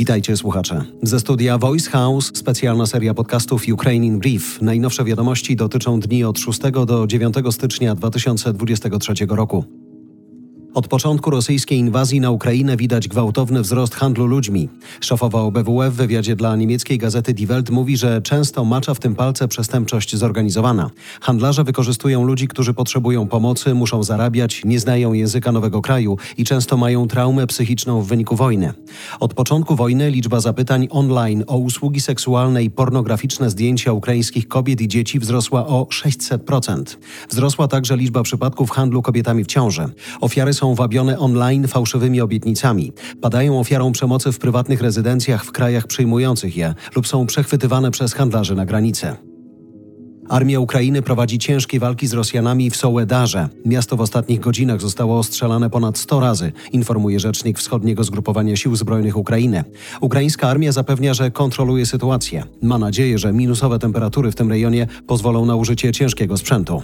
Witajcie słuchacze. Ze studia Voice House specjalna seria podcastów Ukraine in Brief. Najnowsze wiadomości dotyczą dni od 6 do 9 stycznia 2023 roku. Od początku rosyjskiej inwazji na Ukrainę widać gwałtowny wzrost handlu ludźmi. Szefowa OBWE w wywiadzie dla niemieckiej gazety Die Welt mówi, że często macza w tym palce przestępczość zorganizowana. Handlarze wykorzystują ludzi, którzy potrzebują pomocy, muszą zarabiać, nie znają języka nowego kraju i często mają traumę psychiczną w wyniku wojny. Od początku wojny liczba zapytań online o usługi seksualne i pornograficzne zdjęcia ukraińskich kobiet i dzieci wzrosła o 600%. Wzrosła także liczba przypadków handlu kobietami w ciąży. Ofiary są wabione online fałszywymi obietnicami, padają ofiarą przemocy w prywatnych rezydencjach w krajach przyjmujących je lub są przechwytywane przez handlarzy na granicy. Armia Ukrainy prowadzi ciężkie walki z Rosjanami w Sołedarze. Miasto w ostatnich godzinach zostało ostrzelane ponad 100 razy, informuje rzecznik wschodniego zgrupowania sił zbrojnych Ukrainy. Ukraińska armia zapewnia, że kontroluje sytuację. Ma nadzieję, że minusowe temperatury w tym rejonie pozwolą na użycie ciężkiego sprzętu.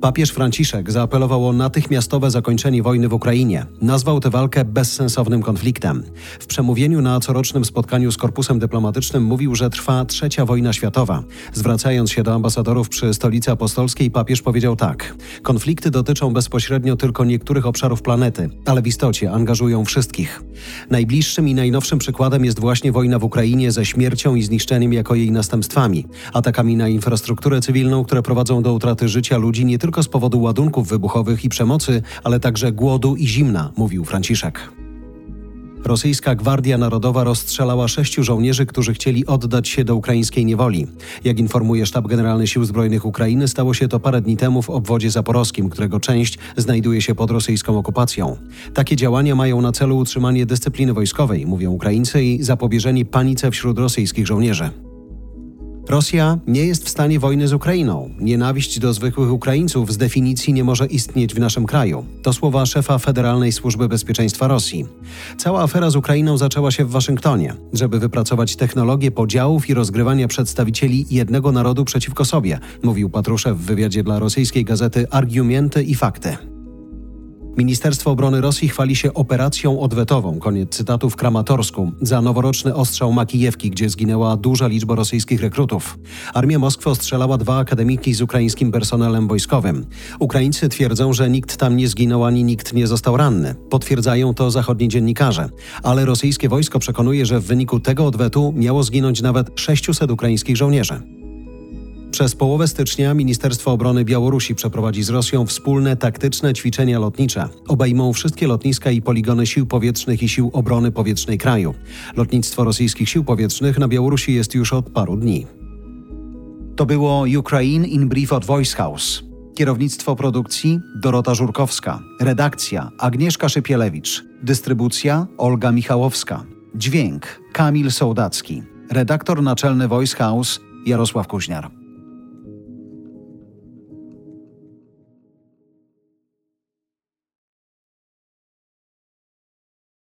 Papież Franciszek zaapelował o natychmiastowe zakończenie wojny w Ukrainie. Nazwał tę walkę bezsensownym konfliktem. W przemówieniu na corocznym spotkaniu z korpusem dyplomatycznym mówił, że trwa trzecia wojna światowa. Zwracając się do ambasadorów przy stolicy apostolskiej, papież powiedział tak: Konflikty dotyczą bezpośrednio tylko niektórych obszarów planety, ale w istocie angażują wszystkich. Najbliższym i najnowszym przykładem jest właśnie wojna w Ukrainie ze śmiercią i zniszczeniem jako jej następstwami, atakami na infrastrukturę cywilną, które prowadzą do utraty życia ludzi nie tylko tylko z powodu ładunków wybuchowych i przemocy, ale także głodu i zimna, mówił Franciszek. Rosyjska Gwardia Narodowa rozstrzelała sześciu żołnierzy, którzy chcieli oddać się do ukraińskiej niewoli. Jak informuje Sztab Generalny Sił Zbrojnych Ukrainy, stało się to parę dni temu w obwodzie zaporowskim, którego część znajduje się pod rosyjską okupacją. Takie działania mają na celu utrzymanie dyscypliny wojskowej, mówią Ukraińcy, i zapobieżenie panice wśród rosyjskich żołnierzy. Rosja nie jest w stanie wojny z Ukrainą. Nienawiść do zwykłych Ukraińców z definicji nie może istnieć w naszym kraju. To słowa szefa Federalnej Służby Bezpieczeństwa Rosji. Cała afera z Ukrainą zaczęła się w Waszyngtonie, żeby wypracować technologię podziałów i rozgrywania przedstawicieli jednego narodu przeciwko sobie, mówił Patruszew w wywiadzie dla rosyjskiej gazety Argumenty i Fakty. Ministerstwo Obrony Rosji chwali się operacją odwetową, koniec cytatu w Kramatorsku, za noworoczny ostrzał Makijewki, gdzie zginęła duża liczba rosyjskich rekrutów. Armia Moskwy ostrzelała dwa akademiki z ukraińskim personelem wojskowym. Ukraińcy twierdzą, że nikt tam nie zginął ani nikt nie został ranny. Potwierdzają to zachodni dziennikarze. Ale rosyjskie wojsko przekonuje, że w wyniku tego odwetu miało zginąć nawet 600 ukraińskich żołnierzy. Przez połowę stycznia Ministerstwo Obrony Białorusi przeprowadzi z Rosją wspólne taktyczne ćwiczenia lotnicze. Obejmą wszystkie lotniska i poligony sił powietrznych i sił obrony powietrznej kraju. Lotnictwo rosyjskich sił powietrznych na Białorusi jest już od paru dni. To było Ukraine in Brief od Voice House. Kierownictwo produkcji Dorota Żurkowska. Redakcja Agnieszka Szypielewicz. Dystrybucja Olga Michałowska. Dźwięk Kamil Sołdacki. Redaktor naczelny Voice House Jarosław Kuźniar.